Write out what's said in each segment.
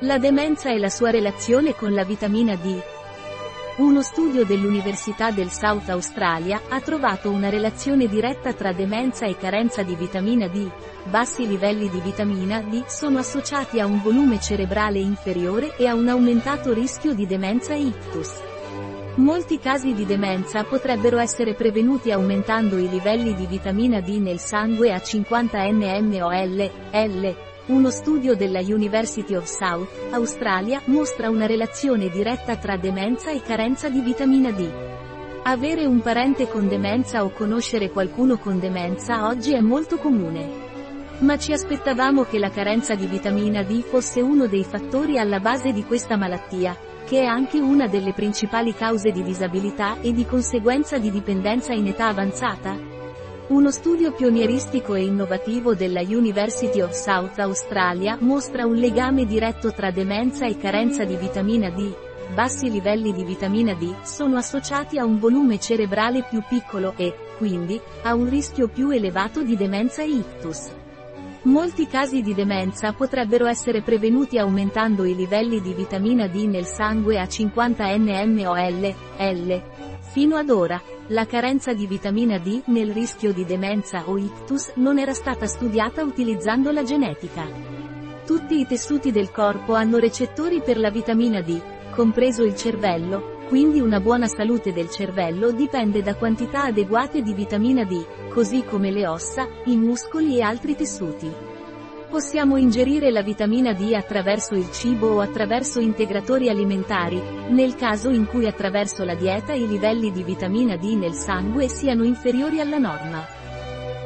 La demenza e la sua relazione con la vitamina D. Uno studio dell'Università del South Australia ha trovato una relazione diretta tra demenza e carenza di vitamina D. Bassi livelli di vitamina D sono associati a un volume cerebrale inferiore e a un aumentato rischio di demenza e ictus. Molti casi di demenza potrebbero essere prevenuti aumentando i livelli di vitamina D nel sangue a 50 nmol, L, uno studio della University of South, Australia, mostra una relazione diretta tra demenza e carenza di vitamina D. Avere un parente con demenza o conoscere qualcuno con demenza oggi è molto comune. Ma ci aspettavamo che la carenza di vitamina D fosse uno dei fattori alla base di questa malattia, che è anche una delle principali cause di disabilità e di conseguenza di dipendenza in età avanzata? Uno studio pionieristico e innovativo della University of South Australia mostra un legame diretto tra demenza e carenza di vitamina D. Bassi livelli di vitamina D sono associati a un volume cerebrale più piccolo e, quindi, a un rischio più elevato di demenza e ictus. Molti casi di demenza potrebbero essere prevenuti aumentando i livelli di vitamina D nel sangue a 50 nmol, L. Fino ad ora, la carenza di vitamina D nel rischio di demenza o ictus non era stata studiata utilizzando la genetica. Tutti i tessuti del corpo hanno recettori per la vitamina D, compreso il cervello, quindi una buona salute del cervello dipende da quantità adeguate di vitamina D, così come le ossa, i muscoli e altri tessuti. Possiamo ingerire la vitamina D attraverso il cibo o attraverso integratori alimentari, nel caso in cui attraverso la dieta i livelli di vitamina D nel sangue siano inferiori alla norma.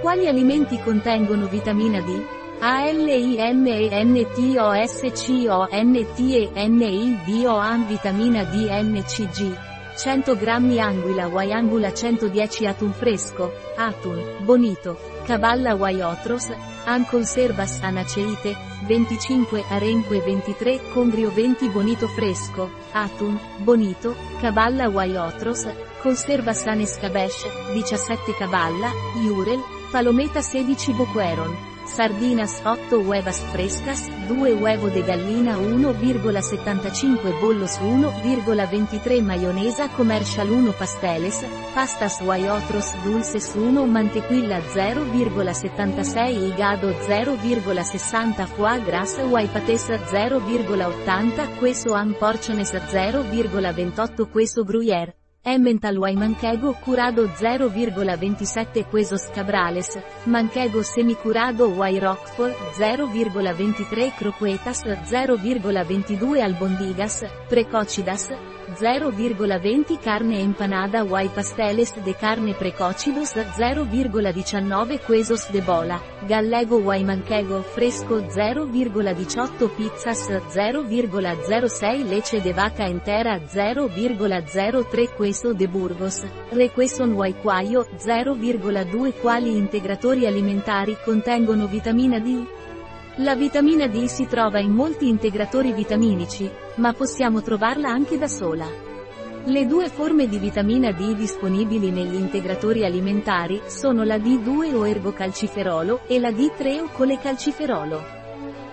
Quali alimenti contengono vitamina D? A L I M E N T O S C O N T E N I D O A vitamina D N C G 100 g anguila Waiangula 110 atun fresco, atun, bonito, cavalla Waiotros, An conservas anaceite, 25 arenque 23 congrio 20 bonito fresco, atun, bonito, cavalla Waiotros, conservas anescabesh, 17 cavalla, iurel, palometa 16 boqueron. Sardinas 8 huevas frescas, 2 huevo de gallina 1,75 bollos 1,23 mayonesa commercial 1 pasteles, pastas guayotros dulces 1 mantequilla 0,76 higado 0,60 foie gras guay patés 0,80 queso an porciones 0,28 queso gruyère. Emmental y manchego curado 0,27 quesos cabrales, manchego semicurado y roquefort 0,23 croquetas 0,22 albondigas, precocidas, 0,20 carne empanada y pasteles de carne precocidos 0,19 quesos de bola, gallego y manchego fresco 0,18 pizzas 0,06 leche de vaca entera 0,03 queso de Burgos, requesson y quaio 0,2 quali integratori alimentari contengono vitamina D? La vitamina D si trova in molti integratori vitaminici, ma possiamo trovarla anche da sola. Le due forme di vitamina D disponibili negli integratori alimentari sono la D2 o ergocalciferolo e la D3 o colecalciferolo.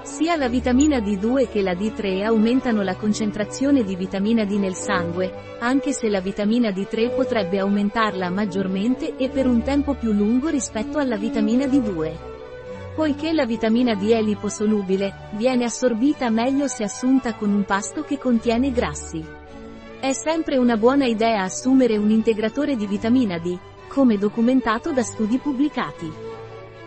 Sia la vitamina D2 che la D3 aumentano la concentrazione di vitamina D nel sangue, anche se la vitamina D3 potrebbe aumentarla maggiormente e per un tempo più lungo rispetto alla vitamina D2. Poiché la vitamina D è liposolubile, viene assorbita meglio se assunta con un pasto che contiene grassi. È sempre una buona idea assumere un integratore di vitamina D, come documentato da studi pubblicati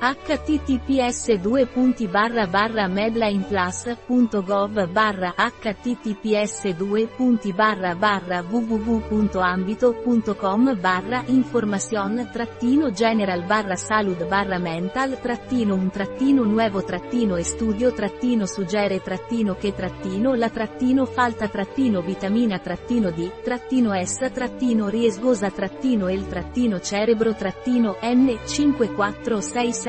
https 2 barra barra medlineplus.gov barra https 2 barra barra www.ambito.com barra information trattino general barra salud barra mental trattino un trattino nuovo trattino e studio trattino suggere trattino che trattino la trattino falta trattino vitamina trattino D trattino S trattino riesgosa trattino el trattino cerebro trattino N 546